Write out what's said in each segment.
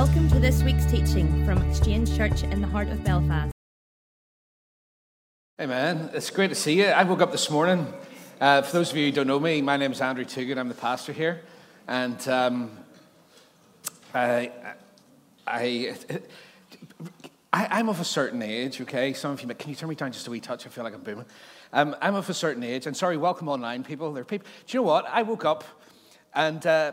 Welcome to this week's teaching from Exchange Church in the heart of Belfast. Hey man, it's great to see you. I woke up this morning. Uh, for those of you who don't know me, my name is Andrew Toogood. I'm the pastor here, and um, I, I, I, am of a certain age. Okay, some of you, can you turn me down just a wee touch? I feel like I'm booming. Um, I'm of a certain age, and sorry, welcome online people. There are people. Do you know what? I woke up, and uh,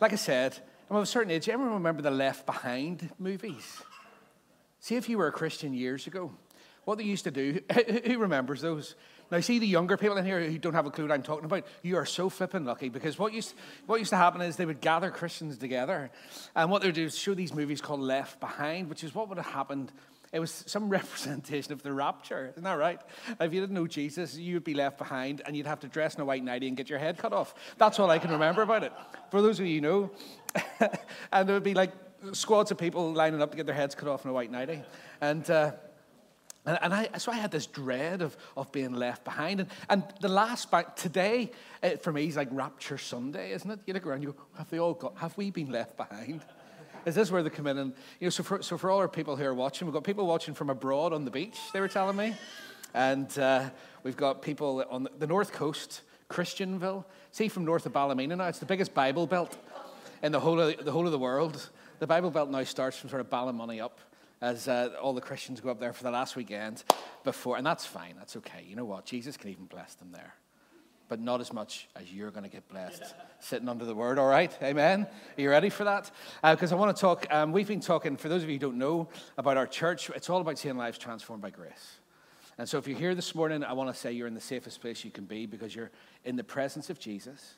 like I said, I'm of a certain age. Everyone remember the Left Behind movies? See if you were a Christian years ago, what they used to do. Who remembers those? Now, see the younger people in here who don't have a clue what I'm talking about. You are so flippin' lucky because what used what used to happen is they would gather Christians together, and what they would do is show these movies called Left Behind, which is what would have happened it was some representation of the rapture. Isn't that right? If you didn't know Jesus, you'd be left behind and you'd have to dress in a white nightie and get your head cut off. That's all I can remember about it. For those of you who know, and there would be like squads of people lining up to get their heads cut off in a white nightie. And, uh, and, and I, so I had this dread of, of being left behind. And, and the last back today, it, for me, is like Rapture Sunday, isn't it? You look around, you go, have they all got, have we been left behind? Is this where they come in? And, you know, so for, so for all our people who are watching, we've got people watching from abroad on the beach, they were telling me. And uh, we've got people on the north coast, Christianville. See, from north of Ballymena now, it's the biggest Bible belt in the whole of the, whole of the world. The Bible belt now starts from sort of Ballymoney up as uh, all the Christians go up there for the last weekend before. And that's fine, that's okay. You know what? Jesus can even bless them there but not as much as you're going to get blessed sitting under the word. All right, amen. Are you ready for that? Because uh, I want to talk. Um, we've been talking for those of you who don't know about our church. It's all about seeing lives transformed by grace. And so, if you're here this morning, I want to say you're in the safest place you can be because you're in the presence of Jesus.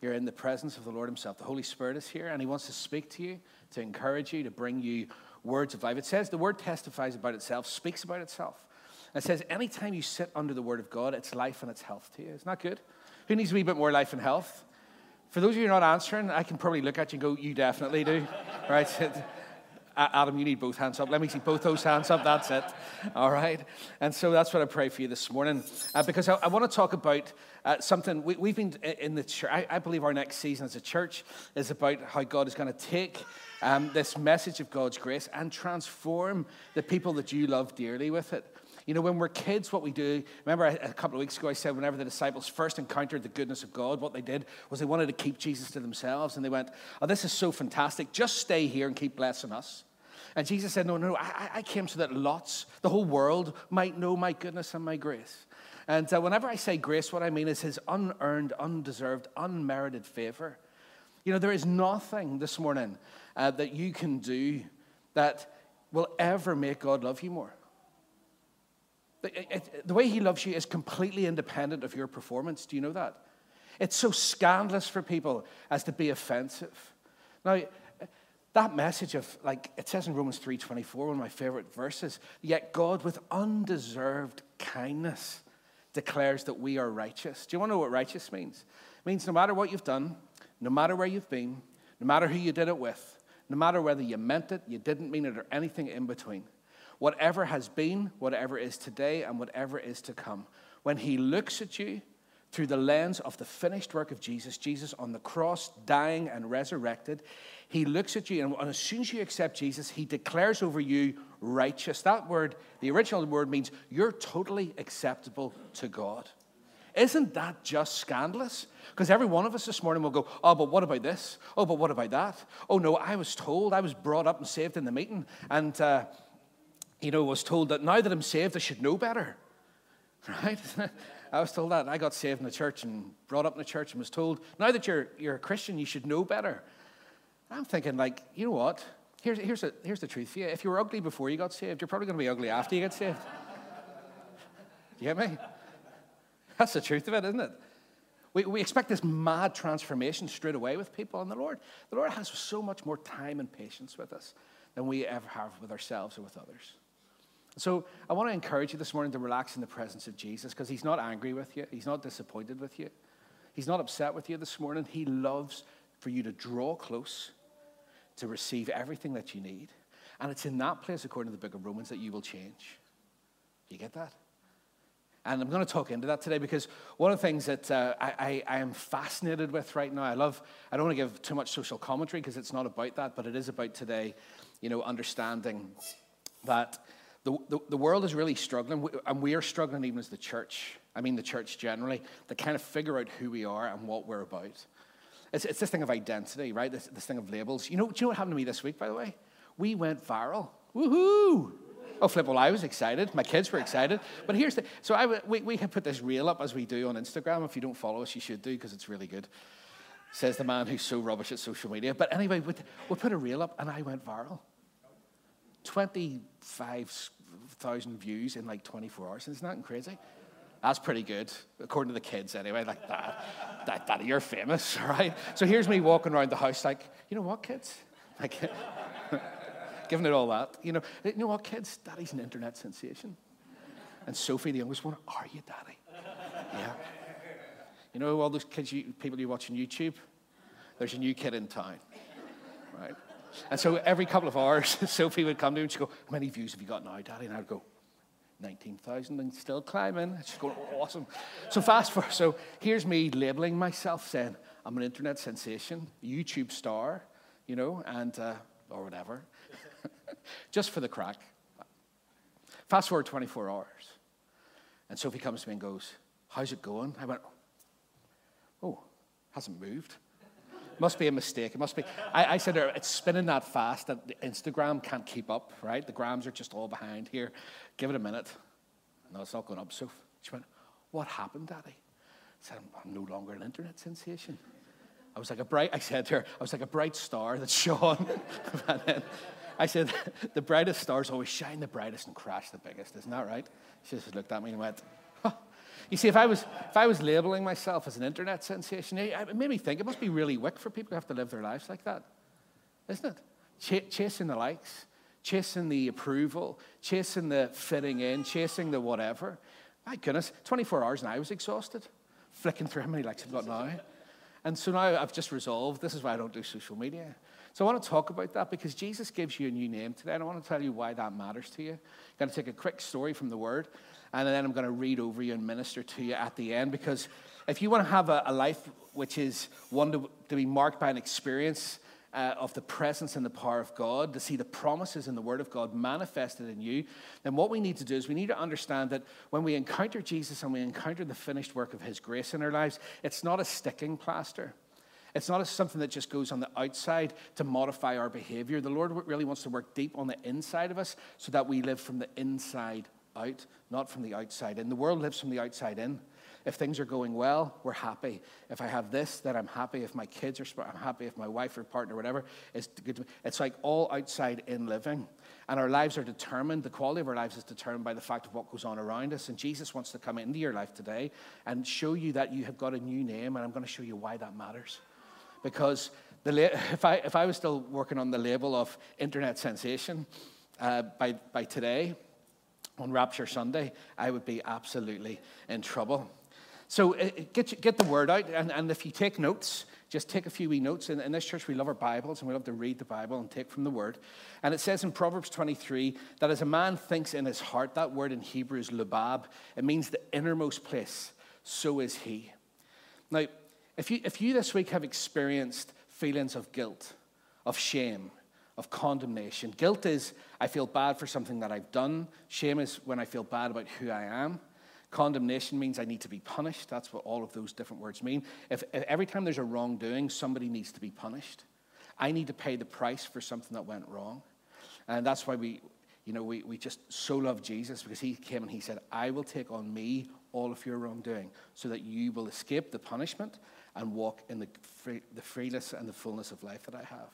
You're in the presence of the Lord Himself. The Holy Spirit is here, and He wants to speak to you, to encourage you, to bring you words of life. It says the word testifies about itself, speaks about itself. It says, anytime you sit under the word of God, it's life and it's health to you. Isn't that good? Who needs a wee bit more life and health? For those of you who are not answering, I can probably look at you and go, you definitely do. right? Adam, you need both hands up. Let me see both those hands up. That's it. All right. And so that's what I pray for you this morning. Uh, because I, I, want to talk about uh, something we, have been in the church. I, I, believe our next season as a church is about how God is going to take um, this message of God's grace and transform the people that you love dearly with it. You know, when we're kids, what we do, remember a couple of weeks ago I said whenever the disciples first encountered the goodness of God, what they did was they wanted to keep Jesus to themselves and they went, Oh, this is so fantastic. Just stay here and keep blessing us. And Jesus said, No, no, I, I came so that lots, the whole world, might know my goodness and my grace. And uh, whenever I say grace, what I mean is his unearned, undeserved, unmerited favor. You know, there is nothing this morning uh, that you can do that will ever make God love you more. The way he loves you is completely independent of your performance. Do you know that? It's so scandalous for people as to be offensive. Now, that message of like it says in Romans 3:24, one of my favorite verses, yet God with undeserved kindness declares that we are righteous. Do you want to know what righteous means? It means no matter what you've done, no matter where you've been, no matter who you did it with, no matter whether you meant it, you didn't mean it, or anything in between whatever has been, whatever is today, and whatever is to come. When He looks at you through the lens of the finished work of Jesus, Jesus on the cross, dying and resurrected, He looks at you, and as soon as you accept Jesus, He declares over you righteous. That word, the original word means you're totally acceptable to God. Isn't that just scandalous? Because every one of us this morning will go, Oh, but what about this? Oh, but what about that? Oh, no, I was told, I was brought up and saved in the meeting, and uh, you know, was told that now that I'm saved, I should know better. Right? I was told that. I got saved in the church and brought up in the church and was told, now that you're, you're a Christian, you should know better. I'm thinking, like, you know what? Here's, here's, a, here's the truth for you. If you were ugly before you got saved, you're probably going to be ugly after you get saved. you get me? That's the truth of it, isn't it? We, we expect this mad transformation straight away with people, and the Lord, the Lord has so much more time and patience with us than we ever have with ourselves or with others. So I want to encourage you this morning to relax in the presence of Jesus because he's not angry with you. He's not disappointed with you. He's not upset with you this morning. He loves for you to draw close to receive everything that you need. And it's in that place, according to the book of Romans, that you will change. You get that? And I'm going to talk into that today because one of the things that uh, I, I, I, am fascinated with right now, I love, I don't want to give too much social commentary because it's not about that, but it is about today, you know, understanding that the, the, world is really struggling, and we are struggling even as the church. I mean, the church generally, to kind of figure out who we are and what we're about. It's, it's this thing of identity, right? This, this thing of labels. You know, do you know what happened to me this week, by the way? We went viral. Woohoo! Oh, flip, well, I was excited. My kids were excited. But here's the so I, we, we put this reel up as we do on Instagram. If you don't follow us, you should do because it's really good. Says the man who's so rubbish at social media. But anyway, we, we put a reel up and I went viral. 25,000 views in like 24 hours. Isn't that crazy? That's pretty good, according to the kids anyway. Like that, that, that you're famous, right? So here's me walking around the house like, you know what, kids? Like, giving it all that. You know, you know what, kids? Daddy's an internet sensation. And Sophie, the youngest one, are you, Daddy? Yeah. You know, all those kids, you, people you watch on YouTube, there's a new kid in town, right? And so every couple of hours, Sophie would come to me and she'd go, How many views have you got now, Daddy? And I'd go, 19,000 and still climbing. And she's going, Awesome. So fast forward. So here's me labeling myself saying, I'm an internet sensation, YouTube star, you know, and, uh, or whatever, just for the crack. Fast forward 24 hours. And Sophie comes to me and goes, How's it going? I went, Oh, hasn't moved. Must be a mistake. It must be. I, I said it's spinning that fast that Instagram can't keep up, right? The grams are just all behind here. Give it a minute. No, it's not going up. So she went, What happened, Daddy? I said, I'm, I'm no longer an internet sensation. I was like a bright, I said to her, I was like a bright star that shone. I said, the brightest stars always shine the brightest and crash the biggest. Isn't that right? She just looked at me and went, you see, if I was, if I was labeling myself as an internet sensation, it made me think it must be really wick for people who have to live their lives like that, isn't it? Ch- chasing the likes, chasing the approval, chasing the fitting in, chasing the whatever. My goodness, 24 hours and I was exhausted, flicking through how many likes I've got now. And so now I've just resolved this is why I don't do social media. So I want to talk about that because Jesus gives you a new name today, and I want to tell you why that matters to you. I'm going to take a quick story from the Word, and then I'm going to read over you and minister to you at the end. Because if you want to have a, a life which is one to, to, be marked by an experience uh, of the presence and the power of God, to see the promises in the Word of God manifested in you, then what we need to do is we need to understand that when we encounter Jesus and we encounter the finished work of His grace in our lives, it's not a sticking plaster. It's not something that just goes on the outside to modify our behavior. The Lord really wants to work deep on the inside of us so that we live from the inside out, not from the outside in. The world lives from the outside in. If things are going well, we're happy. If I have this, then I'm happy. If my kids are, I'm happy. If my wife or partner, whatever, is good to me. It's like all outside in living. And our lives are determined, the quality of our lives is determined by the fact of what goes on around us. And Jesus wants to come into your life today and show you that you have got a new name. And I'm going to show you why that matters. Because the, if, I, if I was still working on the label of internet sensation uh, by, by today, on Rapture Sunday, I would be absolutely in trouble. So uh, get, get the word out, and, and if you take notes, just take a few wee notes. In, in this church, we love our Bibles, and we love to read the Bible and take from the word. And it says in Proverbs 23 that as a man thinks in his heart, that word in Hebrew is lubab, it means the innermost place, so is he. Now, if you, if you this week have experienced feelings of guilt, of shame, of condemnation, guilt is I feel bad for something that I've done. Shame is when I feel bad about who I am. Condemnation means I need to be punished. That's what all of those different words mean. If, if every time there's a wrongdoing, somebody needs to be punished. I need to pay the price for something that went wrong. And that's why we, you know, we, we just so love Jesus because he came and he said, I will take on me all of your wrongdoing so that you will escape the punishment and walk in the, free, the freeness and the fullness of life that I have.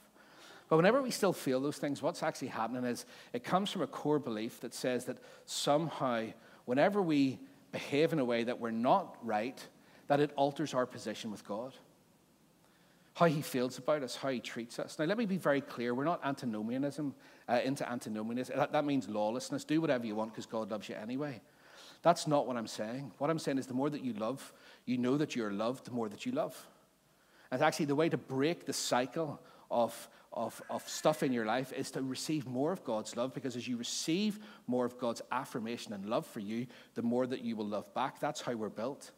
But whenever we still feel those things, what's actually happening is it comes from a core belief that says that somehow, whenever we behave in a way that we're not right, that it alters our position with God. How he feels about us, how he treats us. Now, let me be very clear. We're not antinomianism, uh, into antinomianism. That, that means lawlessness. Do whatever you want because God loves you anyway. That's not what I'm saying. What I'm saying is the more that you love, you know that you're loved, the more that you love. And actually the way to break the cycle of, of, of stuff in your life is to receive more of God's love because as you receive more of God's affirmation and love for you, the more that you will love back. That's how we're built.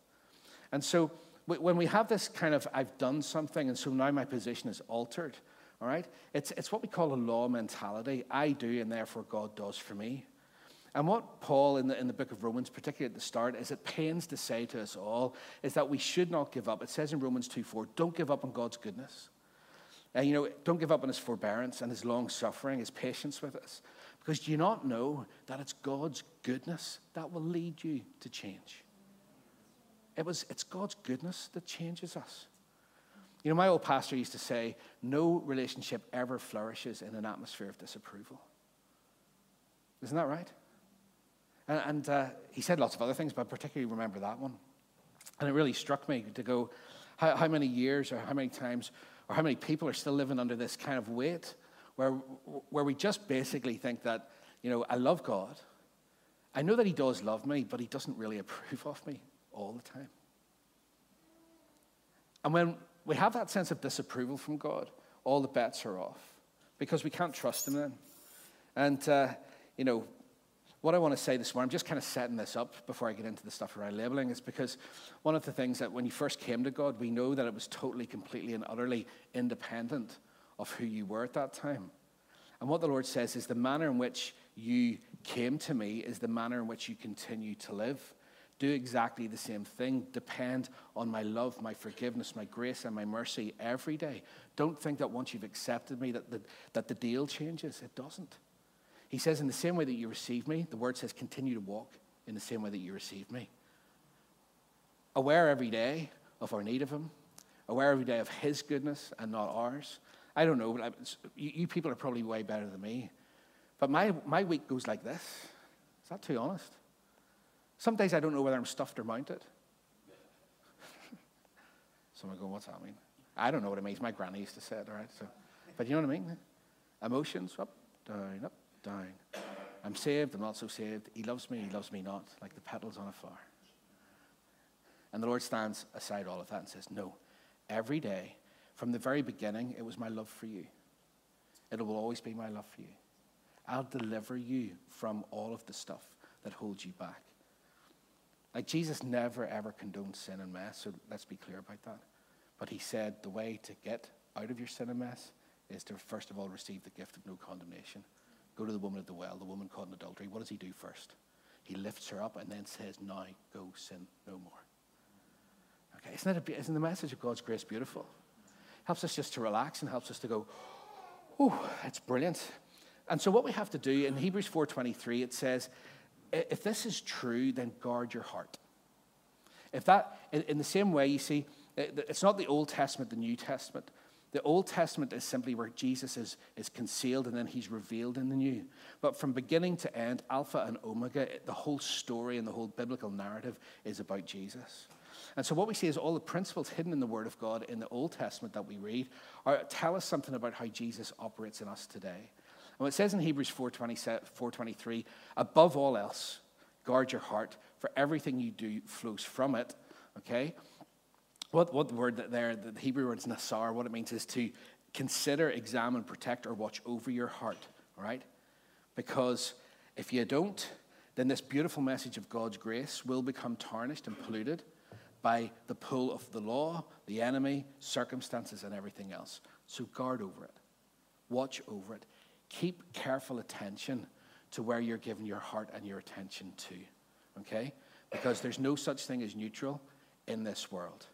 And so when we have this kind of, I've done something, and so now my position is altered, all right? It's, it's what we call a law mentality. I do, and therefore God does for me. And what Paul in the, in the book of Romans, particularly at the start, is it pains to say to us all, is that we should not give up. It says in Romans 2 4, don't give up on God's goodness. And you know, don't give up on his forbearance and his long suffering, his patience with us. Because do you not know that it's God's goodness that will lead you to change? It was, it's God's goodness that changes us. You know, my old pastor used to say, no relationship ever flourishes in an atmosphere of disapproval. Isn't that right? And, and uh, he said lots of other things, but I particularly remember that one. And it really struck me to go, how, how many years or how many times or how many people are still living under this kind of weight where, where we just basically think that, you know, I love God. I know that He does love me, but He doesn't really approve of me all the time. And when we have that sense of disapproval from God, all the bets are off because we can't trust Him then. And, uh, you know, what I want to say this morning, I'm just kind of setting this up before I get into the stuff around labeling, is because one of the things that when you first came to God, we know that it was totally, completely, and utterly independent of who you were at that time. And what the Lord says is the manner in which you came to me is the manner in which you continue to live. Do exactly the same thing. Depend on my love, my forgiveness, my grace, and my mercy every day. Don't think that once you've accepted me that the, that the deal changes. It doesn't. He says, In the same way that you received me, the word says, continue to walk in the same way that you received me. Aware every day of our need of Him, aware every day of His goodness and not ours. I don't know, but you, you people are probably way better than me. But my, my week goes like this. Is that too honest? Some days I don't know whether I'm stuffed or mounted. Someone go, what's that mean? I don't know what it means. My granny used to say it, all right? So, but you know what I mean? Emotions up, down, up, down. I'm saved, I'm not so saved. He loves me, he loves me not, like the petals on a flower. And the Lord stands aside all of that and says, No, every day, from the very beginning, it was my love for you. It will always be my love for you. I'll deliver you from all of the stuff that holds you back. Like Jesus never ever condoned sin and mess, so let's be clear about that. But he said the way to get out of your sin and mess is to first of all receive the gift of no condemnation. Go to the woman at the well, the woman caught in adultery. What does he do first? He lifts her up and then says, Now go sin no more. Okay, isn't, that a, isn't the message of God's grace beautiful? Helps us just to relax and helps us to go, oh, that's brilliant. And so what we have to do in Hebrews 4.23, it says, if this is true, then guard your heart. If that, in the same way, you see, it's not the Old Testament, the New Testament. The Old Testament is simply where Jesus is, is concealed and then he's revealed in the New. But from beginning to end, Alpha and Omega, the whole story and the whole biblical narrative is about Jesus. And so what we see is all the principles hidden in the Word of God in the Old Testament that we read are, tell us something about how Jesus operates in us today. And what it says in Hebrews 4.23, above all else, guard your heart, for everything you do flows from it. Okay? What, what the word there, the Hebrew word is nasar, what it means is to consider, examine, protect, or watch over your heart, right? Because if you don't, then this beautiful message of God's grace will become tarnished and polluted by the pull of the law, the enemy, circumstances, and everything else. So guard over it, watch over it, keep careful attention to where you're giving your heart and your attention to, okay? Because there's no such thing as neutral in this world.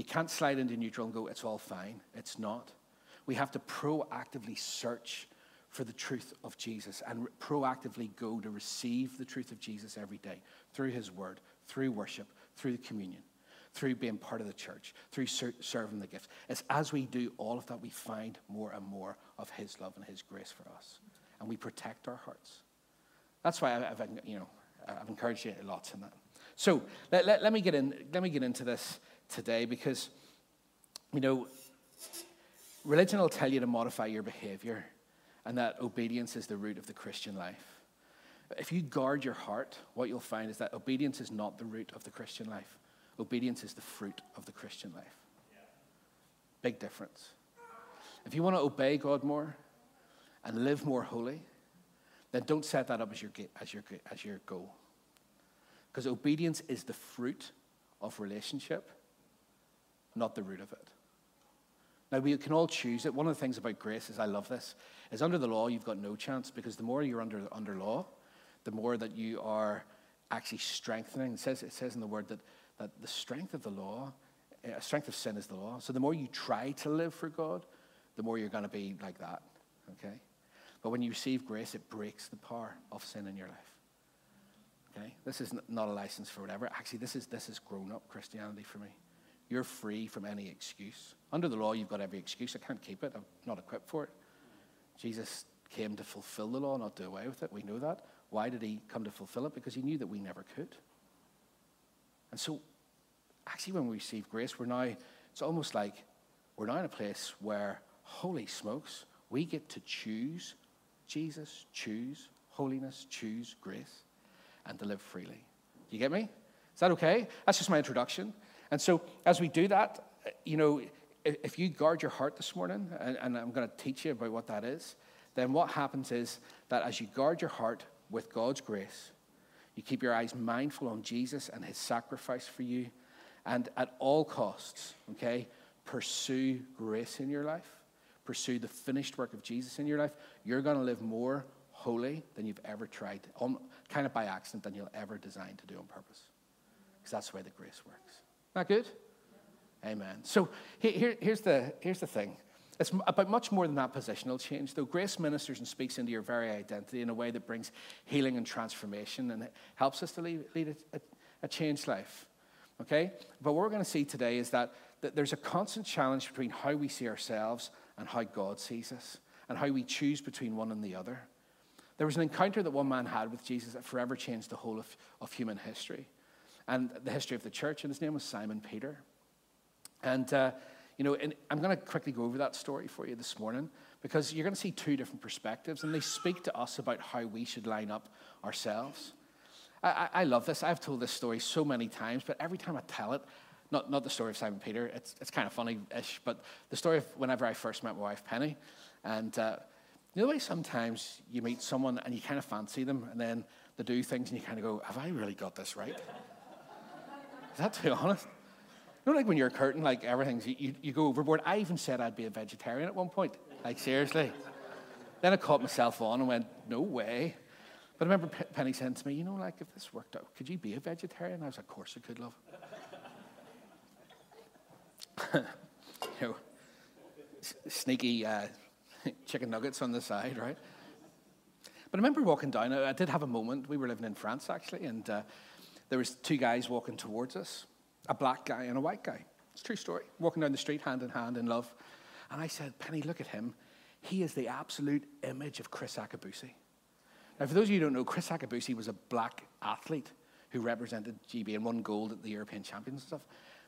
You can't slide into neutral and go, it's all fine. It's not. We have to proactively search for the truth of Jesus and proactively go to receive the truth of Jesus every day through his word, through worship, through the communion, through being part of the church, through ser- serving the gifts. It's as we do all of that, we find more and more of his love and his grace for us. And we protect our hearts. That's why I've, you know, I've encouraged you lots in that. So let, let, let, me get in, let me get into this today because, you know, religion will tell you to modify your behavior and that obedience is the root of the Christian life. If you guard your heart, what you'll find is that obedience is not the root of the Christian life. Obedience is the fruit of the Christian life. Big difference. If you want to obey God more and live more holy, then don't set that up as your, as your, as your goal. Because obedience is the fruit of relationship, not the root of it. Now, we can all choose it. One of the things about grace is, I love this, is under the law, you've got no chance because the more you're under, under law, the more that you are actually strengthening. It says, it says in the word that, that the strength of the law, uh, strength of sin is the law. So the more you try to live for God, the more you're going to be like that. Okay? But when you receive grace, it breaks the power of sin in your life. Okay? This is not a license for whatever. Actually, this is, this is grown up Christianity for me. You're free from any excuse. Under the law, you've got every excuse. I can't keep it. I'm not equipped for it. Jesus came to fulfill the law, not do away with it. We know that. Why did he come to fulfill it? Because he knew that we never could. And so, actually, when we receive grace, we're now, it's almost like we're now in a place where, holy smokes, we get to choose Jesus, choose holiness, choose grace, and to live freely. You get me? Is that okay? That's just my introduction. And so, as we do that, you know, if you guard your heart this morning, and, and I'm going to teach you about what that is, then what happens is that as you guard your heart with God's grace, you keep your eyes mindful on Jesus and his sacrifice for you, and at all costs, okay, pursue grace in your life, pursue the finished work of Jesus in your life, you're going to live more holy than you've ever tried, kind of by accident, than you'll ever design to do on purpose. Because that's the way the grace works. Not good? Amen. So here, here's, the, here's the thing. It's about much more than that positional change, though. Grace ministers and speaks into your very identity in a way that brings healing and transformation and helps us to lead, lead a, a, a changed life. Okay? But what we're going to see today is that, that there's a constant challenge between how we see ourselves and how God sees us, and how we choose between one and the other. There was an encounter that one man had with Jesus that forever changed the whole of, of human history and the history of the church, and his name was Simon Peter. And, uh, you know, and I'm going to quickly go over that story for you this morning because you're going to see two different perspectives, and they speak to us about how we should line up ourselves. I, I, love this. I've told this story so many times, but every time I tell it, not, not the story of Simon Peter, it's, it's kind of funny ish, but the story of whenever I first met my wife, Penny. And uh, you know the way sometimes you meet someone and you kind of fancy them, and then they do things and you kind of go, Have I really got this right? Is that too honest? You know, like when you're a curtain, like everything's, you, you go overboard. I even said I'd be a vegetarian at one point. Like, seriously. then I caught myself on and went, no way. But I remember Penny saying to me, you know, like, if this worked out, could you be a vegetarian? I was like, of course I could, love. you know, sneaky uh, chicken nuggets on the side, right? But I remember walking down. I did have a moment. We were living in France, actually, and uh, there was two guys walking towards us a black guy and a white guy. It's a true story. Walking down the street hand in hand in love. And I said, Penny, look at him. He is the absolute image of Kriss Akabusi. Now, for those of you who don't know, Kriss Akabusi was a black athlete who represented GB and won gold at the European Champions and stuff.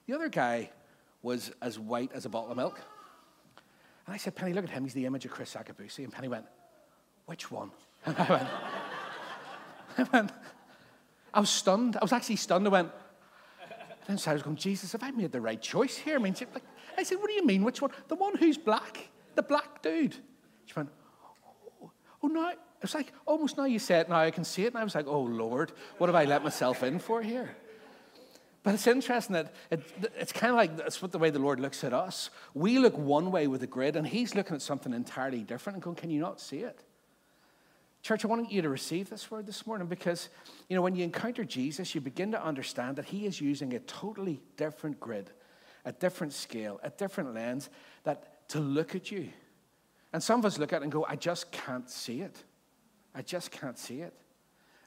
The other guy was as white as a bottle of milk. And I said, Penny, look at him. He's the image of Kriss Akabusi. And Penny went, which one? And I went, I went, I was stunned. I was actually stunned. I went, then I was going, Jesus, have I made the right choice here? I mean, like, I said, what do you mean? Which one? The one who's black, the black dude. She went, oh, oh no. It's like, almost now you say it, now I can see it. And I was like, oh, Lord, what have I let myself in for here? But it's interesting that it, it's kind of like that's what the way the Lord looks at us. We look one way with a grid, and He's looking at something entirely different and going, Can you not see it? Church, I want you to receive this word this morning because, you know, when you encounter Jesus, you begin to understand that he is using a totally different grid, a different scale, a different lens that to look at you. And some of us look at it and go, I just can't see it. I just can't see it.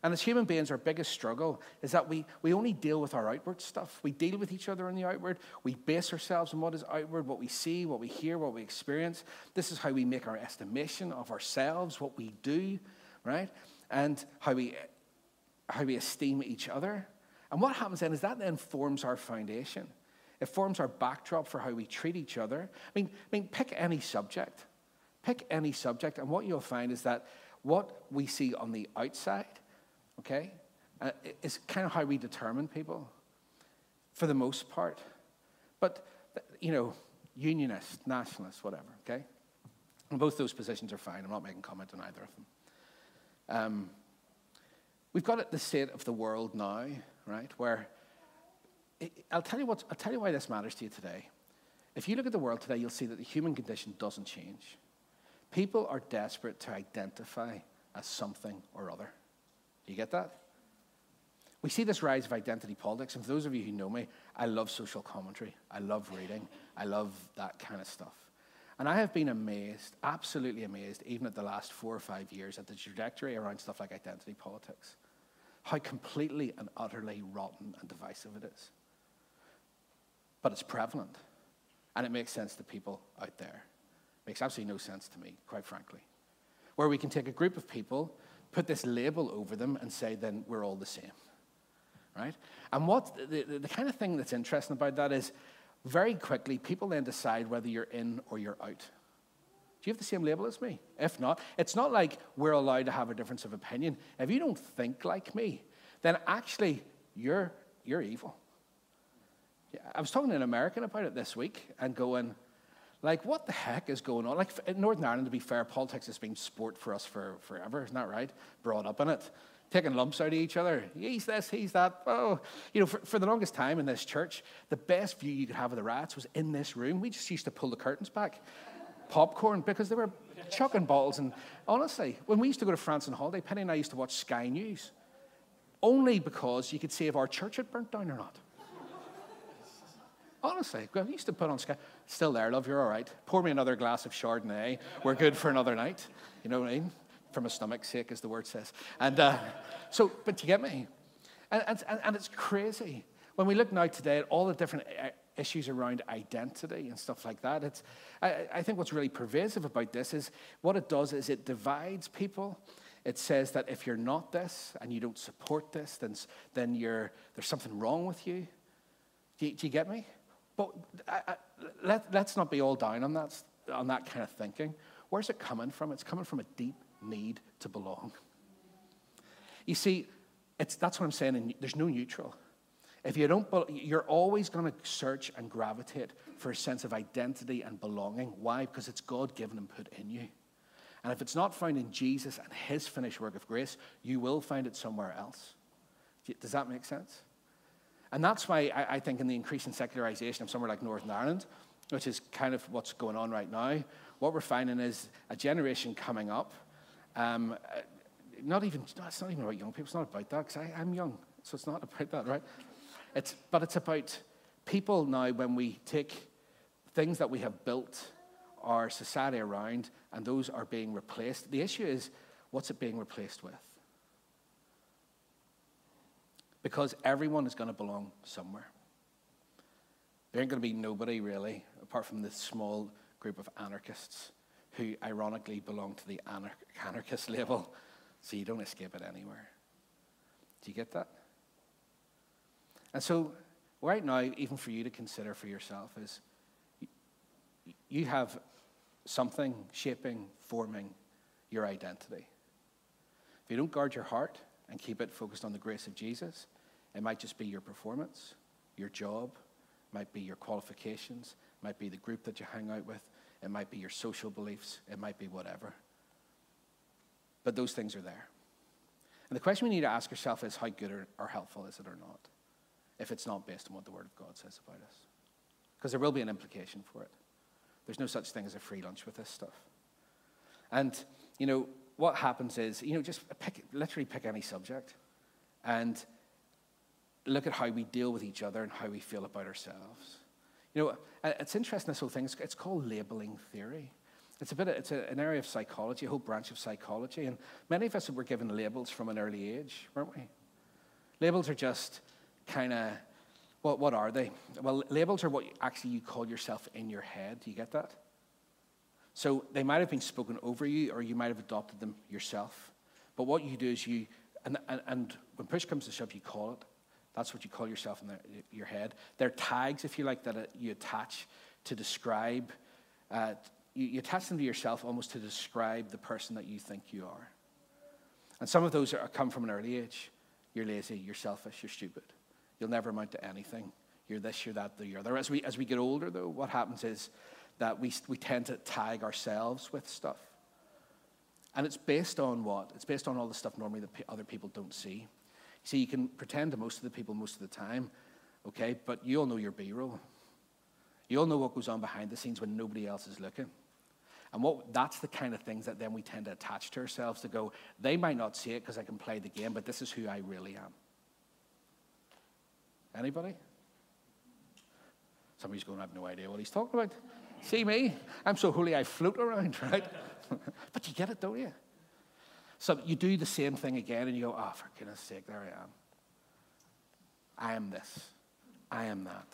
And as human beings, our biggest struggle is that we, we only deal with our outward stuff. We deal with each other in the outward. We base ourselves on what is outward, what we see, what we hear, what we experience. This is how we make our estimation of ourselves, what we do right? And how we, how we esteem each other. And what happens then is that then forms our foundation. It forms our backdrop for how we treat each other. I mean, I mean, pick any subject. Pick any subject, and what you'll find is that what we see on the outside, okay, uh, is kind of how we determine people for the most part. But, you know, unionists, nationalists, whatever, okay? And both those positions are fine. I'm not making comment on either of them. Um, we've got at the state of the world now, right, where I'll tell you what, I'll tell you why this matters to you today. If you look at the world today, you'll see that the human condition doesn't change. People are desperate to identify as something or other. Do you get that? We see this rise of identity politics, and for those of you who know me, I love social commentary. I love reading. I love that kind of stuff. And I have been amazed, absolutely amazed, even at the last four or five years, at the trajectory around stuff like identity politics. How completely and utterly rotten and divisive it is. But it's prevalent. And it makes sense to people out there. It makes absolutely no sense to me, quite frankly. Where we can take a group of people, put this label over them, and say, then we're all the same. Right? And what the, the, the kind of thing that's interesting about that is very quickly, people then decide whether you're in or you're out. Do you have the same label as me? If not, it's not like we're allowed to have a difference of opinion. If you don't think like me, then actually you're, you're evil. I was talking to an American about it this week and going, like, what the heck is going on? Like, in Northern Ireland, to be fair, politics has been sport for us for forever, isn't that right? Brought up in it taking lumps out of each other. He's this, he's that. Oh, you know, for, for the longest time in this church, the best view you could have of the rats was in this room. We just used to pull the curtains back, popcorn, because they were chucking bottles. And honestly, when we used to go to France on holiday, Penny and I used to watch Sky News, only because you could see if our church had burnt down or not. Honestly, we used to put on Sky. Still there, love, you're all right. Pour me another glass of Chardonnay. We're good for another night. You know what I mean? From a stomach's sake, as the word says. And uh, so, but you get me? And, and, and it's crazy. When we look now today at all the different uh, issues around identity and stuff like that, it's, I, I think what's really pervasive about this is what it does is it divides people. It says that if you're not this and you don't support this, then, then you're, there's something wrong with you. Do you, do you get me? But I, I, let, let's not be all down on that, on that kind of thinking. Where's it coming from? It's coming from a deep need to belong. You see, it's, that's what I'm saying. There's no neutral. If you don't, you're always going to search and gravitate for a sense of identity and belonging. Why? Because it's God given and put in you. And if it's not found in Jesus and his finished work of grace, you will find it somewhere else. Does that make sense? And that's why I, I think in the increasing secularization of somewhere like Northern Ireland, which is kind of what's going on right now, what we're finding is a generation coming up um, uh, not even, it's not even about young people, it's not about that, because I'm young, so it's not about that, right? It's, but it's about people now when we take things that we have built our society around and those are being replaced. The issue is, what's it being replaced with? Because everyone is going to belong somewhere. There ain't going to be nobody really, apart from this small group of anarchists who ironically belong to the anarchist label, so you don't escape it anywhere. Do you get that? And so, right now, even for you to consider for yourself, is you have something shaping, forming your identity. If you don't guard your heart and keep it focused on the grace of Jesus, it might just be your performance, your job, might be your qualifications, might be the group that you hang out with, it might be your social beliefs, it might be whatever. But those things are there. And the question we need to ask ourselves is how good or, or helpful is it or not, if it's not based on what the Word of God says about us? Because there will be an implication for it. There's no such thing as a free lunch with this stuff. And, you know, what happens is, you know, just pick, literally pick any subject and look at how we deal with each other and how we feel about ourselves. You know, uh, it's interesting, this whole thing. It's, called labeling theory. It's a bit, of, it's a, an area of psychology, a whole branch of psychology. And many of us were given labels from an early age, weren't we? Labels are just kind of, what, what are they? Well, labels are what you, actually you call yourself in your head. Do you get that? So they might have been spoken over you, or you might have adopted them yourself. But what you do is you, and, and, and when push comes to shove, you call it. That's what you call yourself in the, your head. They're tags, if you like, that you attach to describe, uh, you, you, attach them to yourself almost to describe the person that you think you are. And some of those are, come from an early age. You're lazy, you're selfish, you're stupid. You'll never amount to anything. You're this, you're that, you're other. As we, as we get older, though, what happens is that we, we tend to tag ourselves with stuff. And it's based on what? It's based on all the stuff normally that other people don't see. See, you can pretend to most of the people most of the time, okay, but you all know your B roll. You all know what goes on behind the scenes when nobody else is looking. And what, that's the kind of things that then we tend to attach to ourselves to go, they might not see it because I can play the game, but this is who I really am. Anybody? Somebody's going, I have no idea what he's talking about. See me? I'm so holy I float around, right? but you get it, don't you? So you do the same thing again and you go, oh, for goodness sake, there I am. I am this. I am that.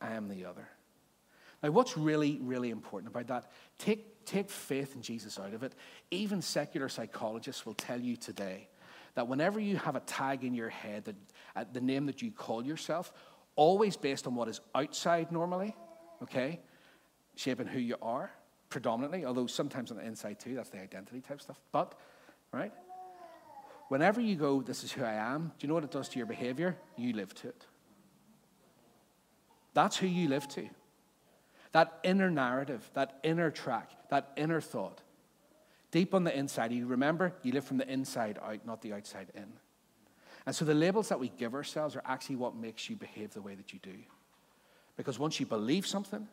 I am the other. Now, what's really, really important about that? Take, take faith in Jesus out of it. Even secular psychologists will tell you today that whenever you have a tag in your head, that, uh, the name that you call yourself, always based on what is outside normally, okay, shaping who you are predominantly, although sometimes on the inside too, that's the identity type stuff. But, right, whenever you go, this is who I am, do you know what it does to your behavior? You live to it. That's who you live to. That inner narrative, that inner track, that inner thought. Deep on the inside, you remember, you live from the inside out, not the outside in. And so the labels that we give ourselves are actually what makes you behave the way that you do. Because once you believe something,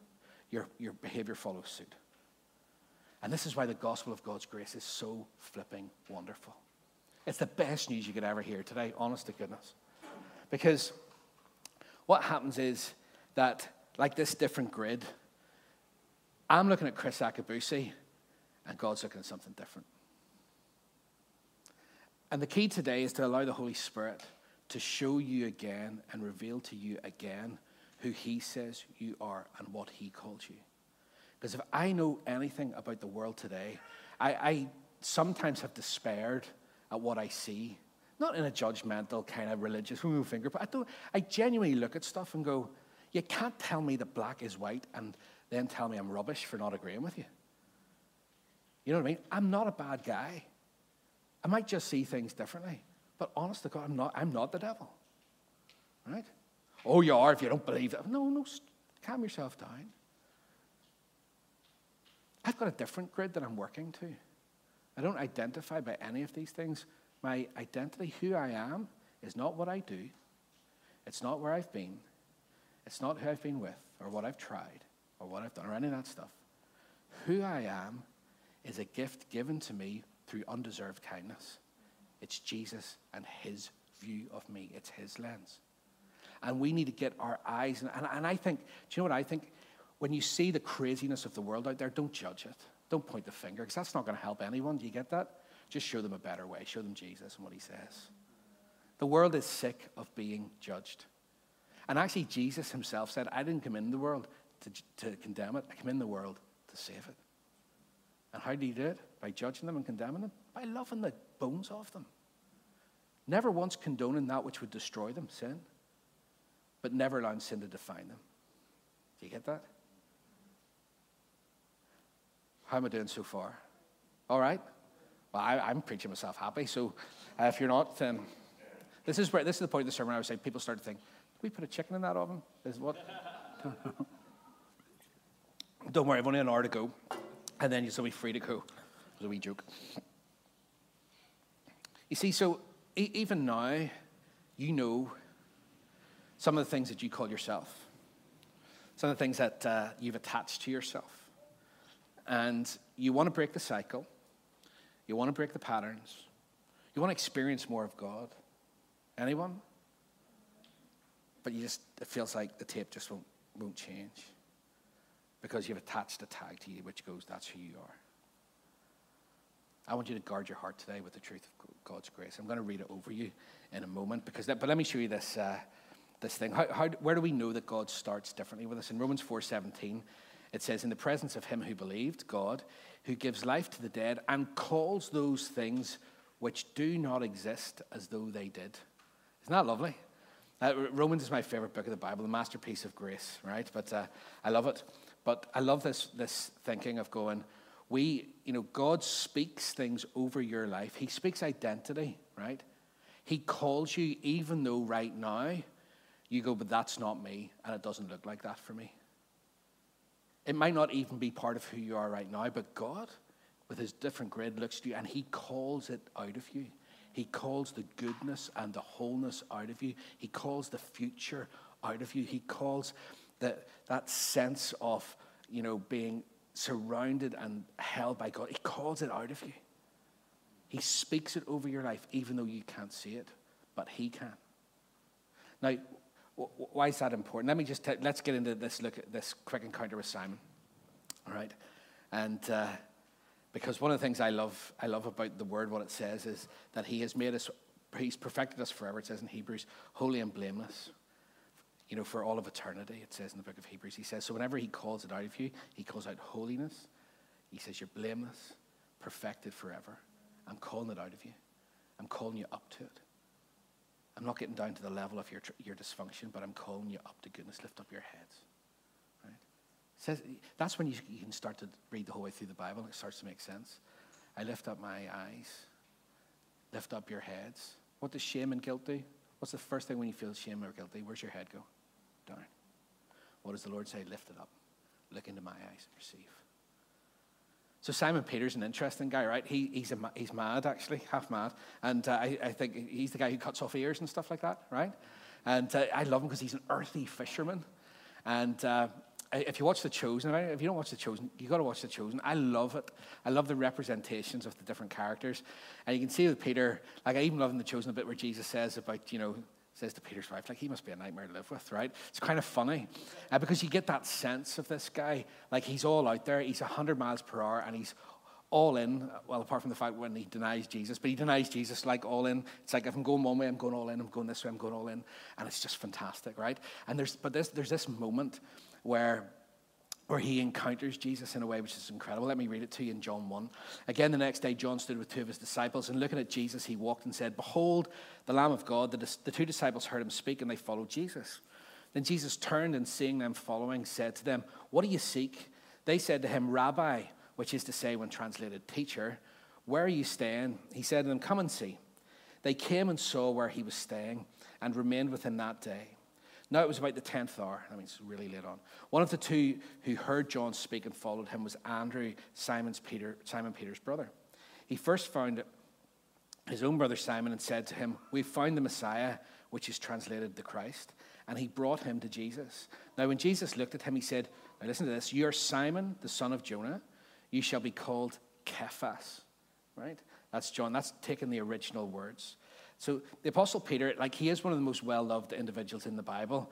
your, your behavior follows suit. And this is why the gospel of God's grace is so flipping wonderful. It's the best news you could ever hear today, honest to goodness. Because what happens is that, like this different grid, I'm looking at Kriss Akabusi, and God's looking at something different. And the key today is to allow the Holy Spirit to show you again and reveal to you again who He says you are and what He called you. Because if I know anything about the world today, I, I sometimes have despaired at what I see. Not in a judgmental kind of religious finger, but I, don't, I genuinely look at stuff and go, you can't tell me that black is white and then tell me I'm rubbish for not agreeing with you. You know what I mean? I'm not a bad guy. I might just see things differently. But honest to God, I'm not, I'm not the devil. Right? Oh, you are if you don't believe it. No, no, calm yourself down. I've got a different grid that I'm working to. I don't identify by any of these things. My identity, who I am, is not what I do. It's not where I've been. It's not who I've been with or what I've tried or what I've done or any of that stuff. Who I am is a gift given to me through undeserved kindness. It's Jesus and his view of me, it's his lens. And we need to get our eyes, and, and, and I think, do you know what I think? When you see the craziness of the world out there, don't judge it. Don't point the finger, because that's not going to help anyone. Do you get that? Just show them a better way. Show them Jesus and what he says. The world is sick of being judged. And actually, Jesus himself said, I didn't come in the world to, to condemn it, I came in the world to save it. And how do you do it? By judging them and condemning them? By loving the bones off them. Never once condoning that which would destroy them, sin, but never allowing sin to define them. Do you get that? How am I doing so far? All right? Well, I, am preaching myself happy, so uh, if you're not, then this is where this is the point of the sermon. I would say people start to think, we put a chicken in that oven? Is what? Don't worry, I've only an hour to go, and then you'll be free to go. It was a wee joke. You see, so e- even now, you know some of the things that you call yourself, some of the things that uh, you've attached to yourself. And you want to break the cycle, you want to break the patterns, you want to experience more of God. Anyone? But you just, it feels like the tape just won't, won't change because you've attached a tag to you which goes, that's who you are. I want you to guard your heart today with the truth of God's grace. I'm going to read it over you in a moment, because that, but let me show you this, uh, this thing. How, how, where do we know that God starts differently with us? In Romans 4.17, it says, In the presence of him who believed, God, who gives life to the dead and calls those things which do not exist as though they did. Isn't that lovely? Uh, Romans is my favorite book of the Bible, the masterpiece of grace, right? But uh, I love it. But I love this, this thinking of going, we, you know, God speaks things over your life. He speaks identity, right? He calls you, even though right now you go, but that's not me, and it doesn't look like that for me. It might not even be part of who you are right now, but God, with his different grid, looks at you and he calls it out of you. He calls the goodness and the wholeness out of you. He calls the future out of you. He calls the, that sense of, you know, being surrounded and held by God. He calls it out of you. He speaks it over your life, even though you can't see it, but He can. Now, why is that important? Let me just let's get into this. Look at this quick encounter with Simon. All right, and uh, because one of the things I love, I love about the word, what it says is that He has made us, He's perfected us forever. It says in Hebrews, holy and blameless. You know, for all of eternity, it says in the book of Hebrews. He says, so whenever He calls it out of you, He calls out holiness. He says, you're blameless, perfected forever. I'm calling it out of you. I'm calling you up to it. I'm not getting down to the level of your, your dysfunction, but I'm calling you up to goodness. Lift up your heads. Right? Says, that's when you, you can start to read the whole way through the Bible. And it starts to make sense. I lift up my eyes. Lift up your heads. What does shame and guilt do? What's the first thing when you feel shame or guilty? Where's your head go? Down. What does the Lord say? Lift it up. Look into my eyes and receive. So Simon Peter's an interesting guy, right? He, he's, a, he's mad, actually, half mad. And uh, I, I, think he's the guy who cuts off ears and stuff like that, right? And uh, I love him because he's an earthy fisherman. And uh, if you watch The Chosen, if you don't watch The Chosen, you've got to watch The Chosen. I love it. I love the representations of the different characters. And you can see with Peter, like I even love in The Chosen a bit where Jesus says about, you know, says to Peter's wife, like, he must be a nightmare to live with, right? It's kind of funny uh, because you get that sense of this guy. Like, he's all out there, he's 100 miles per hour, and he's all in. Well, apart from the fact when he denies Jesus, but he denies Jesus like all in. It's like, if I'm going one way, I'm going all in. I'm going this way, I'm going all in. And it's just fantastic, right? And there's, but there's, there's this moment where where he encounters Jesus in a way which is incredible. Let me read it to you in John 1. Again, the next day, John stood with two of his disciples, and looking at Jesus, he walked and said, Behold, the Lamb of God. The, the two disciples heard him speak, and they followed Jesus. Then Jesus turned and seeing them following, said to them, What do you seek? They said to him, Rabbi, which is to say, when translated, teacher, where are you staying? He said to them, Come and see. They came and saw where he was staying, and remained with him that day. Now it was about the tenth hour. I mean, it's really late on. One of the two who heard John speak and followed him was Andrew, Simon's Peter, Simon Peter's brother. He first found his own brother Simon and said to him, We've found the Messiah, which is translated the Christ. And he brought him to Jesus. Now, when Jesus looked at him, he said, Now listen to this. You're Simon, the son of Jonah. You shall be called Cephas. Right? That's John. That's taken the original words. So the Apostle Peter, like he is one of the most well loved individuals in the Bible.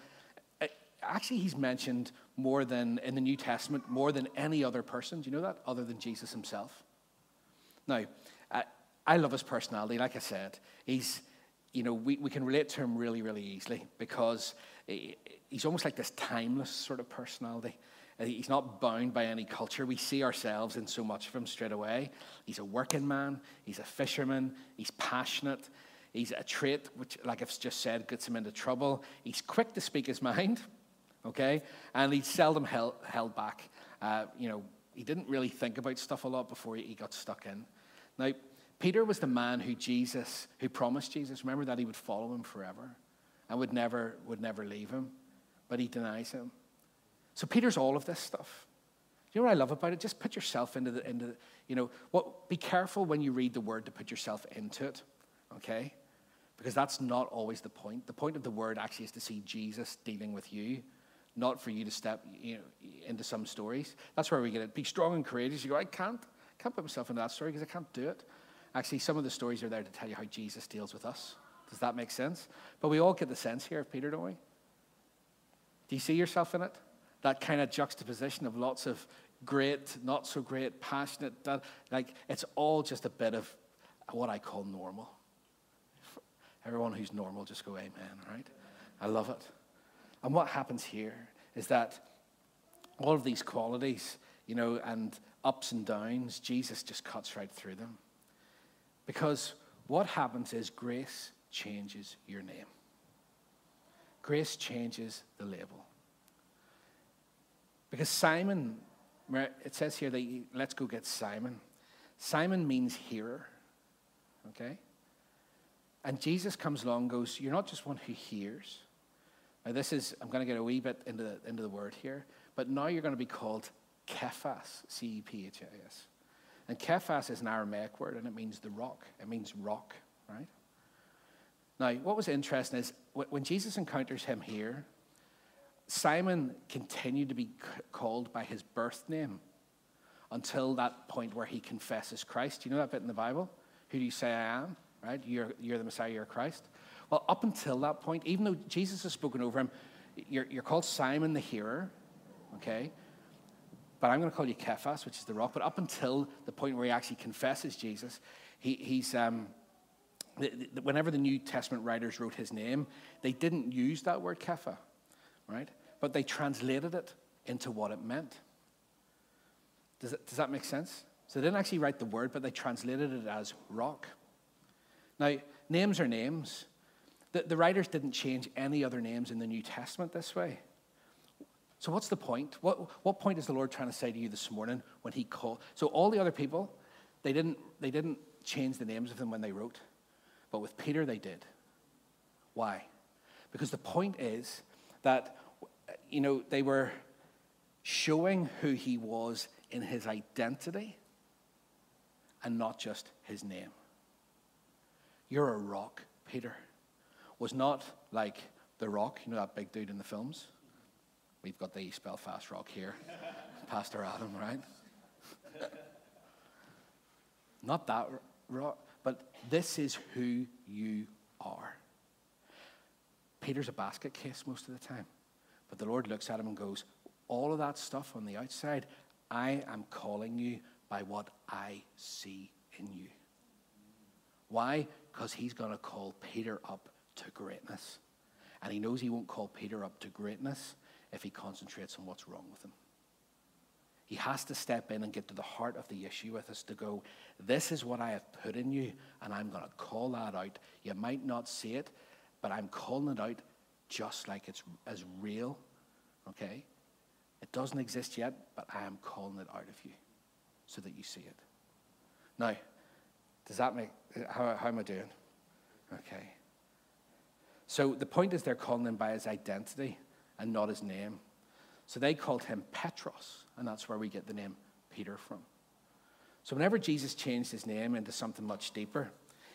Uh, actually, he's mentioned more than in the New Testament, more than any other person. Do you know that? Other than Jesus himself. Now, I, I love his personality. Like I said, he's, you know, we, we can relate to him really, really easily because he, he's almost like this timeless sort of personality. Uh, he's not bound by any culture. We see ourselves in so much of him straight away. He's a working man, he's a fisherman, he's passionate, He's a trait which, like I've just said, gets him into trouble. He's quick to speak his mind, okay? And he's seldom held, held back. Uh, you know, he didn't really think about stuff a lot before he got stuck in. Now, Peter was the man who Jesus, who promised Jesus, remember that he would follow him forever and would never, would never leave him, but he denies him. So Peter's all of this stuff. You know what I love about it? Just put yourself into the, into the, you know, what, be careful when you read the word to put yourself into it, okay? Because that's not always the point. The point of the word actually is to see Jesus dealing with you, not for you to step you know, into some stories. That's where we get it. Be strong and courageous. You go, I can't, can't put myself into that story because I can't do it. Actually, some of the stories are there to tell you how Jesus deals with us. Does that make sense? But we all get the sense here of Peter, don't we? Do you see yourself in it? That kind of juxtaposition of lots of great, not so great, passionate, like it's all just a bit of what I call normal. Everyone who's normal, just go amen, right? I love it. And what happens here is that all of these qualities, you know, and ups and downs, Jesus just cuts right through them. Because what happens is grace changes your name. Grace changes the label. Because Simon, where it says here that let's go get Simon. Simon means hearer, okay? And Jesus comes along goes, You're not just one who hears. Now, this is, I'm going to get a wee bit into the, into the word here, but now you're going to be called Cephas, C E P H A S. And Cephas is an Aramaic word and it means the rock. It means rock, right? Now, what was interesting is when Jesus encounters him here, Simon continued to be called by his birth name until that point where he confesses Christ. You know that bit in the Bible? Who do you say I am? Right? You're, you're the Messiah, you're Christ. Well, up until that point, even though Jesus has spoken over him, you're, you're called Simon the hearer, okay? But I'm going to call you Cephas, which is the rock. But up until the point where he actually confesses Jesus, he, he's. Um, the, the, whenever the New Testament writers wrote his name, they didn't use that word Kepha, right? But they translated it into what it meant. Does, it, does that make sense? So they didn't actually write the word, but they translated it as rock. Now, names are names. The, the writers didn't change any other names in the New Testament this way. So, what's the point? What, what point is the Lord trying to say to you this morning when He called? So, all the other people, they didn't, they didn't change the names of them when they wrote, but with Peter, they did. Why? Because the point is that, you know, they were showing who He was in His identity and not just His name. You're a rock, Peter. Was not like the rock, you know, that big dude in the films We've got the Belfast Rock here, Pastor Adam, right? Not that rock, but this is who you are. Peter's a basket case most of the time, but the Lord looks at him and goes, All of that stuff on the outside, I am calling you by what I see in you. Why? Because he's going to call Peter up to greatness. And he knows he won't call Peter up to greatness if he concentrates on what's wrong with him. He has to step in and get to the heart of the issue with us to go, This is what I have put in you, and I'm going to call that out. You might not see it, but I'm calling it out just like it's as real. Okay? It doesn't exist yet, but I am calling it out of you so that you see it. Now, does that make, how, how am I doing? Okay. So the point is they're calling him by his identity and not his name. So they called him Petros, and that's where we get the name Peter from. So whenever Jesus changed his name into something much deeper,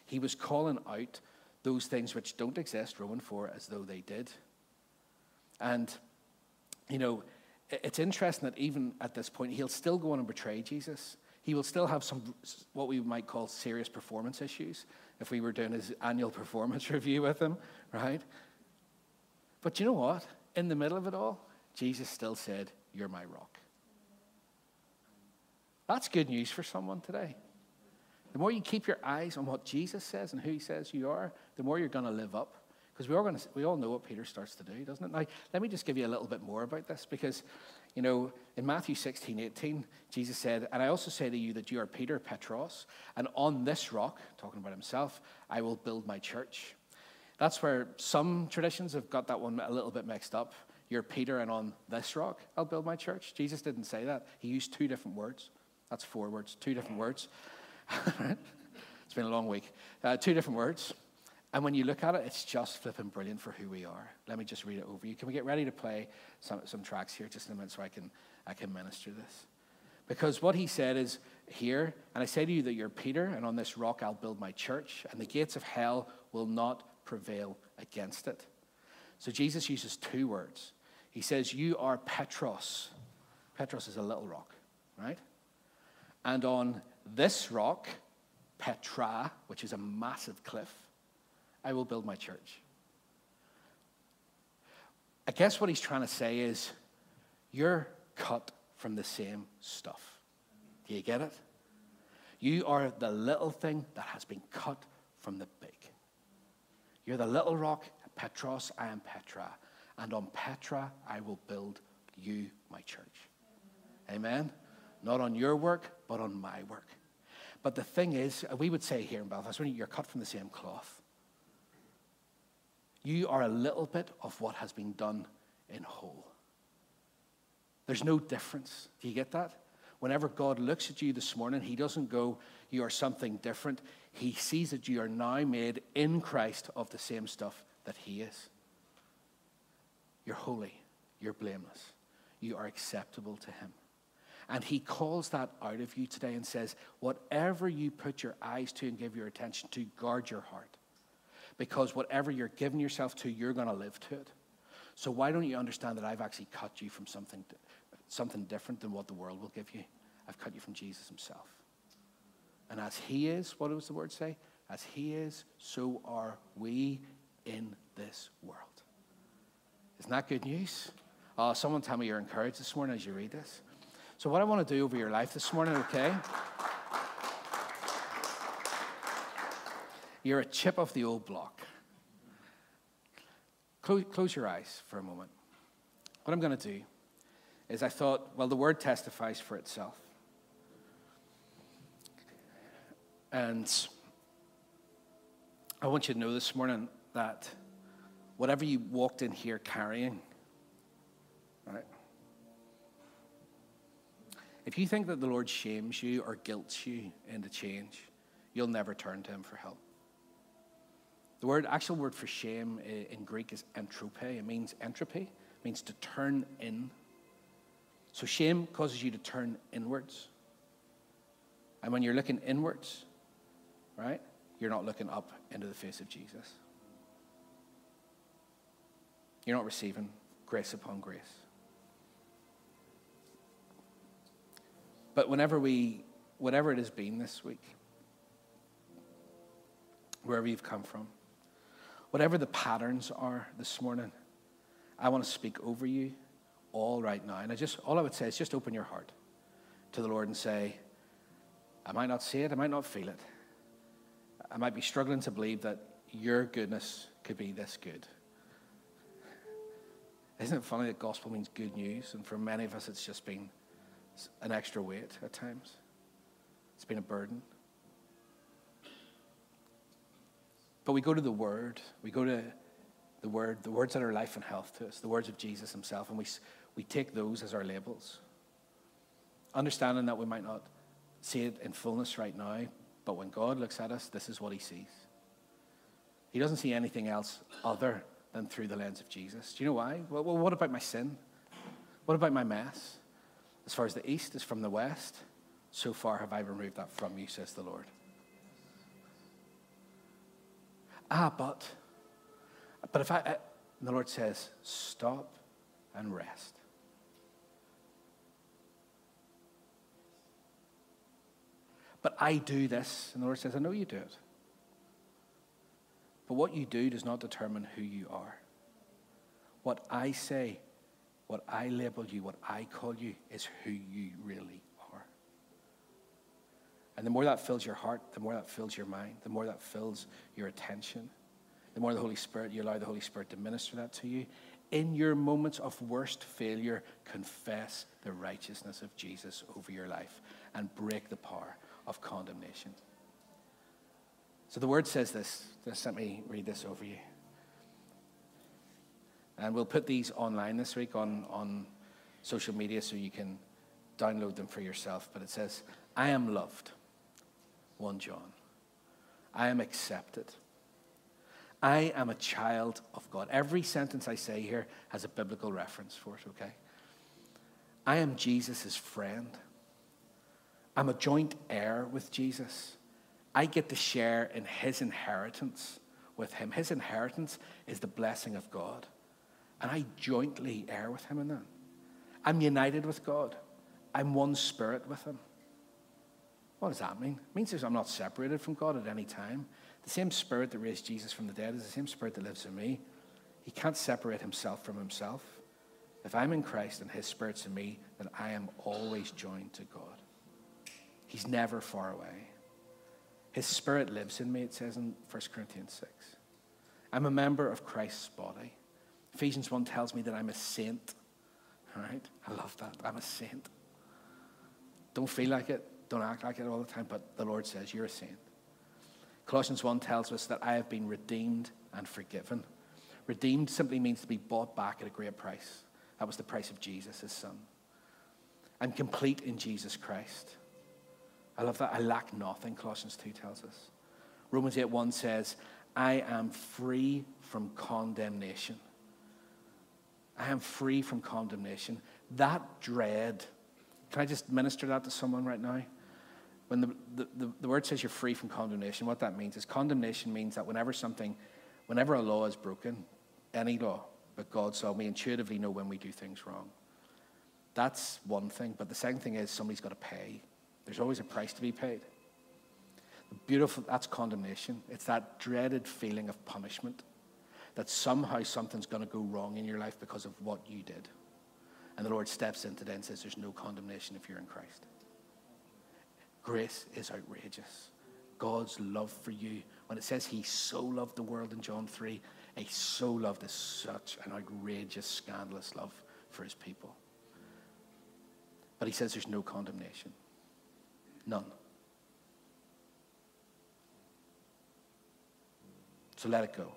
he was calling out those things which don't exist, Roman 4, as though they did. And, you know, it's interesting that even at this point, he'll still go on and betray Jesus. He will still have some, what we might call serious performance issues if we were doing his annual performance review with him, right? But you know what? in the middle of it all, Jesus still said, You're my rock. That's good news for someone today. The more you keep your eyes on what Jesus says and who he says you are, the more you're going to live up. Because we, are we all know what Peter starts to do, doesn't it? Now, let me just give you a little bit more about this because, you know, in Matthew 16, 18, Jesus said, And I also say to you that you are Peter Petros, and on this rock, talking about himself, I will build my church that's where some traditions have got that one a little bit mixed up. You're Peter, and on this rock I'll build my church. Jesus didn't say that. He used two different words. That's four words, two different words. it's been a long week. Uh, two different words. And when you look at it, it's just flipping brilliant for who we are. Let me just read it over you. Can we get ready to play some, some tracks here just in a minute so I can, I can minister this? Because what he said is here, and I say to you that you're Peter, and on this rock I'll build my church, and the gates of hell will not prevail against it. So Jesus uses two words. He says, You are Petros. Petros is a little rock, right? And on this rock, Petra, which is a massive cliff, I will build my church. I guess what he's trying to say is, You're cut from the same stuff. Do you get it? You are the little thing that has been cut from the big. You're the little rock, Petros, I am Petra. And on Petra I will build you my church. Amen? Not on your work, but on my work. But the thing is, we would say here in Belfast, when you're cut from the same cloth, you are a little bit of what has been done in whole. There's no difference. Do you get that? Whenever God looks at you this morning, He doesn't go, You are something different. He sees that you are now made in Christ of the same stuff that He is. You're holy. You're blameless. You are acceptable to Him. And he calls that out of you today and says, whatever you put your eyes to and give your attention to, guard your heart. Because whatever you're giving yourself to, you're going to live to it. So why don't you understand that I've actually cut you from something, something different than what the world will give you? I've cut you from Jesus himself. And as he is, what does the word say? As he is, so are we in this world. Isn't that good news? Uh, someone tell me you're encouraged this morning as you read this. So, what I want to do over your life this morning, okay? You're a chip of the old block. Close, close your eyes for a moment. What I'm going to do is I thought, well, the word testifies for itself. And I want you to know this morning that whatever you walked in here carrying, right? If you think that the Lord shames you or guilts you into change, you'll never turn to Him for help. The word, actual word for shame in Greek is entrope. It means entropy, it means to turn in. So shame causes you to turn inwards. And when you're looking inwards, right, you're not looking up into the face of Jesus. You're not receiving grace upon grace. But whenever we, whatever it has been this week, wherever you've come from, whatever the patterns are this morning, I want to speak over you all right now. And I just, all I would say is just open your heart to the Lord and say, I might not see it, I might not feel it. I might be struggling to believe that your goodness could be this good. Isn't it funny that gospel means good news? And for many of us, it's just been an extra weight at times, it's been a burden. But we go to the Word. We go to the Word, the words that are life and health to us, the words of Jesus Himself, and we, we take those as our labels. Understanding that we might not see it in fullness right now, but when God looks at us, this is what He sees. He doesn't see anything else other than through the lens of Jesus. Do you know why? Well, well what about my sin? What about my mess? As far as the east is from the west, so far have I removed that from you, says the Lord. Ah, but, but if I, I the Lord says, stop and rest. But I do this. And the Lord says, I know you do it. But what you do does not determine who you are. What I say, what I label you, what I call you, is who you really. And the more that fills your heart, the more that fills your mind, the more that fills your attention, the more the Holy Spirit, you allow the Holy Spirit to minister that to you. In your moments of worst failure, confess the righteousness of Jesus over your life and break the power of condemnation. So the word says this. Just let me read this over you. And we'll put these online this week on, on social media so you can download them for yourself. But it says, I am loved. 1 John. I am accepted. I am a child of God. Every sentence I say here has a biblical reference for it, okay? I am Jesus' friend. I'm a joint heir with Jesus. I get to share in his inheritance with him. His inheritance is the blessing of God. And I jointly heir with him in that. I'm united with God. I'm one spirit with him. What does that mean? It means I'm not separated from God at any time. The same spirit that raised Jesus from the dead is the same spirit that lives in me. He can't separate himself from himself. If I'm in Christ and his spirit's in me, then I am always joined to God. He's never far away. His spirit lives in me, it says in 1 Corinthians 6. I'm a member of Christ's body. Ephesians 1 tells me that I'm a saint. All right? I love that. I'm a saint. Don't feel like it. Don't act like it all the time, but the Lord says you're a saint. Colossians 1 tells us that I have been redeemed and forgiven. Redeemed simply means to be bought back at a great price. That was the price of Jesus, his son. I'm complete in Jesus Christ. I love that. I lack nothing, Colossians 2 tells us. Romans 8 1 says, I am free from condemnation. I am free from condemnation. That dread Can I just minister that to someone right now? When the, the, the, the word says you're free from condemnation, what that means is condemnation means that whenever something, whenever a law is broken, any law, but God's law, we intuitively know when we do things wrong. That's one thing. But the second thing is somebody's got to pay. There's always a price to be paid. The beautiful, that's condemnation. It's that dreaded feeling of punishment that somehow something's going to go wrong in your life because of what you did. And the Lord steps in today and says, There's no condemnation if you're in Christ. Grace is outrageous. God's love for you, when it says He so loved the world in John 3, He so loved is such an outrageous, scandalous love for His people. But He says there's no condemnation. None. So let it go.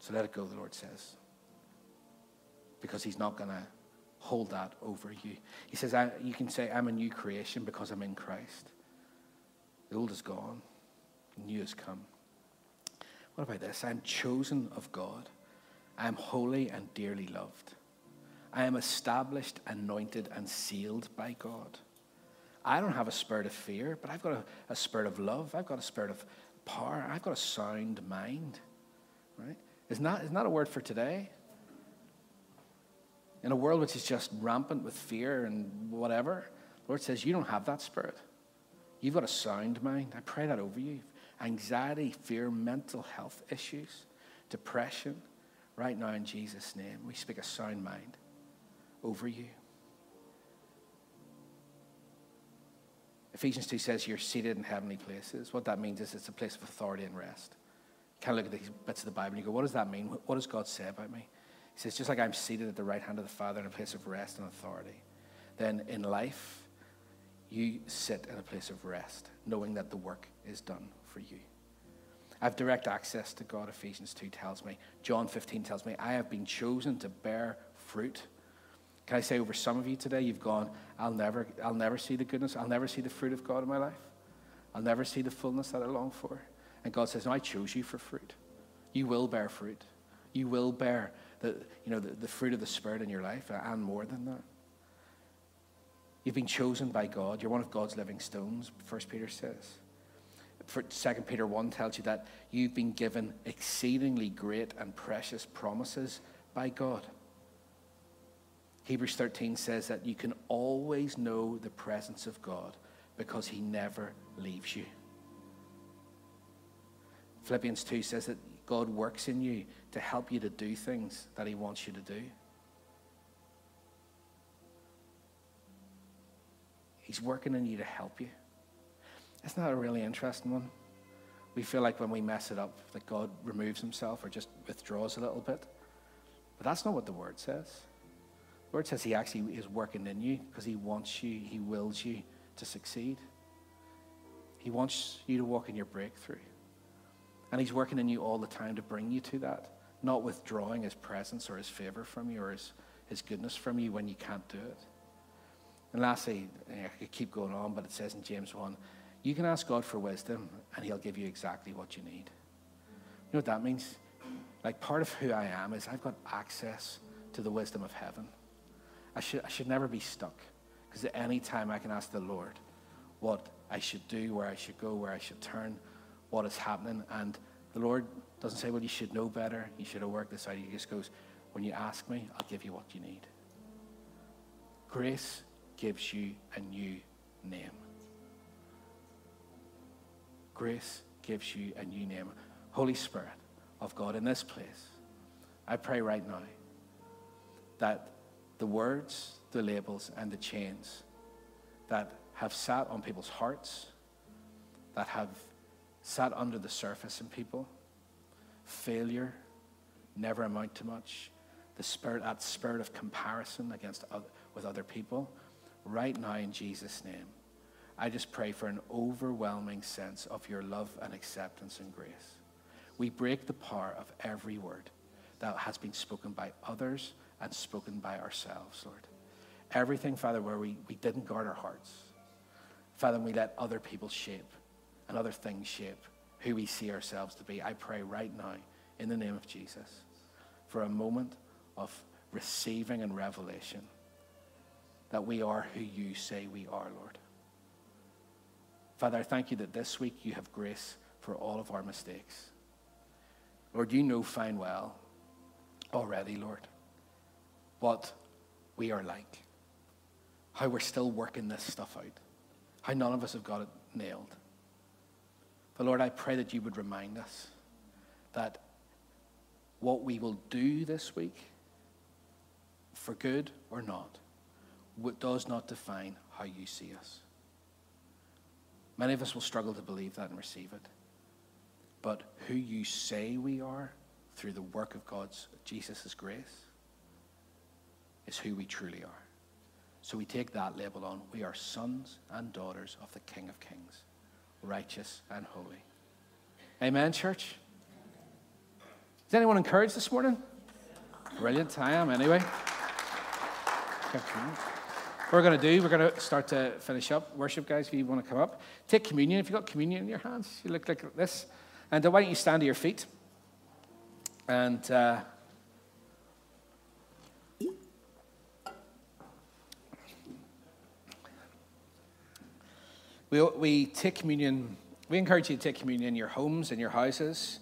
So let it go, the Lord says. Because He's not going to hold that over you. He says, You can say, I'm a new creation because I'm in Christ. The old is gone, new has come. What about this? I'm chosen of God. I am holy and dearly loved. I am established, anointed, and sealed by God. I don't have a spirit of fear, but I've got a, a spirit of love. I've got a spirit of power. I've got a sound mind. Right? Isn't that, isn't that a word for today? In a world which is just rampant with fear and whatever, Lord says, You don't have that spirit. You've got a sound mind. I pray that over you. Anxiety, fear, mental health issues, depression, right now in Jesus' name, we speak a sound mind over you. Ephesians 2 says you're seated in heavenly places. What that means is it's a place of authority and rest You kind of look at these bits of the Bible and you go, what does that mean? What does God say about me? He says, just like I'm seated at the right hand of the Father in a place of rest and authority, then in life, you sit in a place of rest, knowing that the work is done for you. I have direct access to God, Ephesians 2 tells me. John 15 tells me, I have been chosen to bear fruit. Can I say over some of you today, you've gone, I'll never, I'll never see the goodness, I'll never see the fruit of God in my life. I'll never see the fullness that I long for. And God says, No, I chose you for fruit. You will bear fruit. You will bear the, you know, the, the fruit of the Spirit in your life uh, and more than that. You've been chosen by God. You're one of God's living stones, First Peter says. For 2 Peter 1 tells you that you've been given exceedingly great and precious promises by God. Hebrews 13 says that you can always know the presence of God because he never leaves you. Philippians 2 says that God works in you to help you to do things that He wants you to do. He's working in you to help you. Isn't that a really interesting one? We feel like when we mess it up, that God removes Himself or just withdraws a little bit. But that's not what the Word says. The Word says He actually is working in you because He wants you, He wills you to succeed. He wants you to walk in your breakthrough. And He's working in you all the time to bring you to that, not withdrawing His presence or His favor from you or His, his goodness from you when you can't do it. And lastly, I could keep going on, but it says in James 1 you can ask God for wisdom, and He'll give you exactly what you need. You know what that means? Like, part of who I am is I've got access to the wisdom of heaven. I should, I should never be stuck, because at any time I can ask the Lord what I should do, where I should go, where I should turn what is happening. And the Lord doesn't say, well, you should know better. You should have worked this out. He just goes, when you ask me, I'll give you what you need. Grace gives you a new name. Grace gives you a new name. Holy Spirit of God in this place, I pray right now that the words, the labels, and the chains that have sat on people's hearts, that have sat under the surface in people. Failure, never amount to much. The spirit, that spirit of comparison against other, with other people. Right now, in Jesus' name, I just pray for an overwhelming sense of your love and acceptance and grace. We break the power of every word that has been spoken by others and spoken by ourselves, Lord. Everything, Father, where we, we didn't guard our hearts. Father, we let other people shape and other things shape who we see ourselves to be. I pray right now, in the name of Jesus, for a moment of receiving and revelation that we are who you say we are, Lord. Father, I thank you that this week you have grace for all of our mistakes. Lord, you know fine well already, Lord, what we are like, how we're still working this stuff out, how none of us have got it nailed. But Lord, I pray that you would remind us that what we will do this week, for good or not, does not define how you see us. Many of us will struggle to believe that and receive it. But who you say we are through the work of God's Jesus' grace is who we truly are. So we take that label on. We are sons and daughters of the King of Kings, righteous and holy. Amen, church? Is anyone encouraged this morning? Brilliant. I am anyway. we're going to do, we're going to start to finish up. Worship, guys, if you want to come up. Take communion. If you've got communion in your hands, you look like this. And uh, why don't you stand to your feet? And uh, we, we take communion, we encourage you to take communion in your homes, in your houses,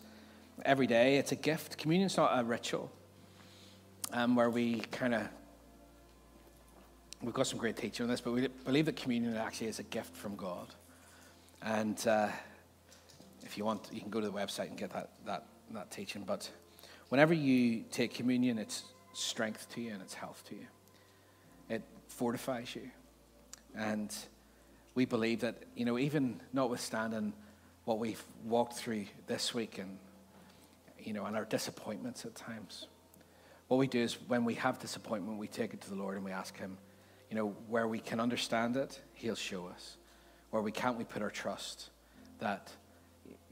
every day. It's a gift. Communion's not a ritual um, where we kind of, we've got some great teaching on this, but we believe that communion actually is a gift from God. And uh, if you want, you can go to the website and get that, that, that teaching. But Whenever you take communion, it's strength to you and it's health to you. It fortifies you. And we believe that, you know, even notwithstanding what we've walked through this week and, you know, and our disappointments at times, what we do is when we have disappointment, we take it to the Lord and we ask Him, you know, where we can understand it, He'll show us. Where we can't, we put our trust that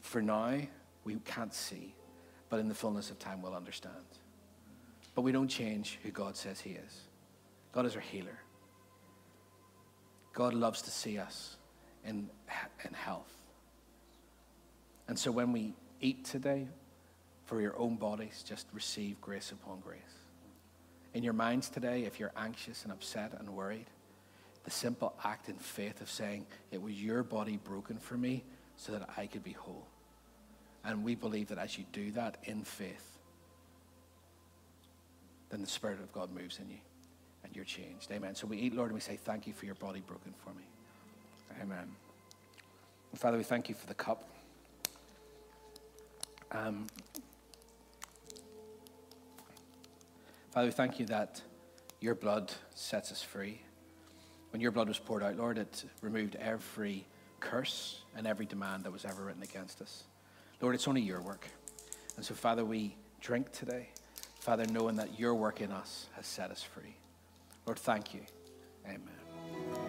for now we can't see but in the fullness of time we'll understand. But we don't change who God says He is. God is our healer. God loves to see us in, in health. And so when we eat today, for your own bodies, just receive grace upon grace. In your minds today, if you're anxious and upset and worried, the simple act in faith of saying, It was your body broken for me so that I could be whole. And we believe that as you do that in faith, then the Spirit of God moves in you and you're changed. Amen. So we eat, Lord, and we say, Thank you for your body broken for me. Amen. Father, we thank you for the cup. Um, Father, we thank you that your blood sets us free. When your blood was poured out, Lord, it removed every curse and every demand that was ever written against us. Lord, it's only your work. And so, Father, we drink today, Father, knowing that your work in us has set us free. Lord, thank you. Amen.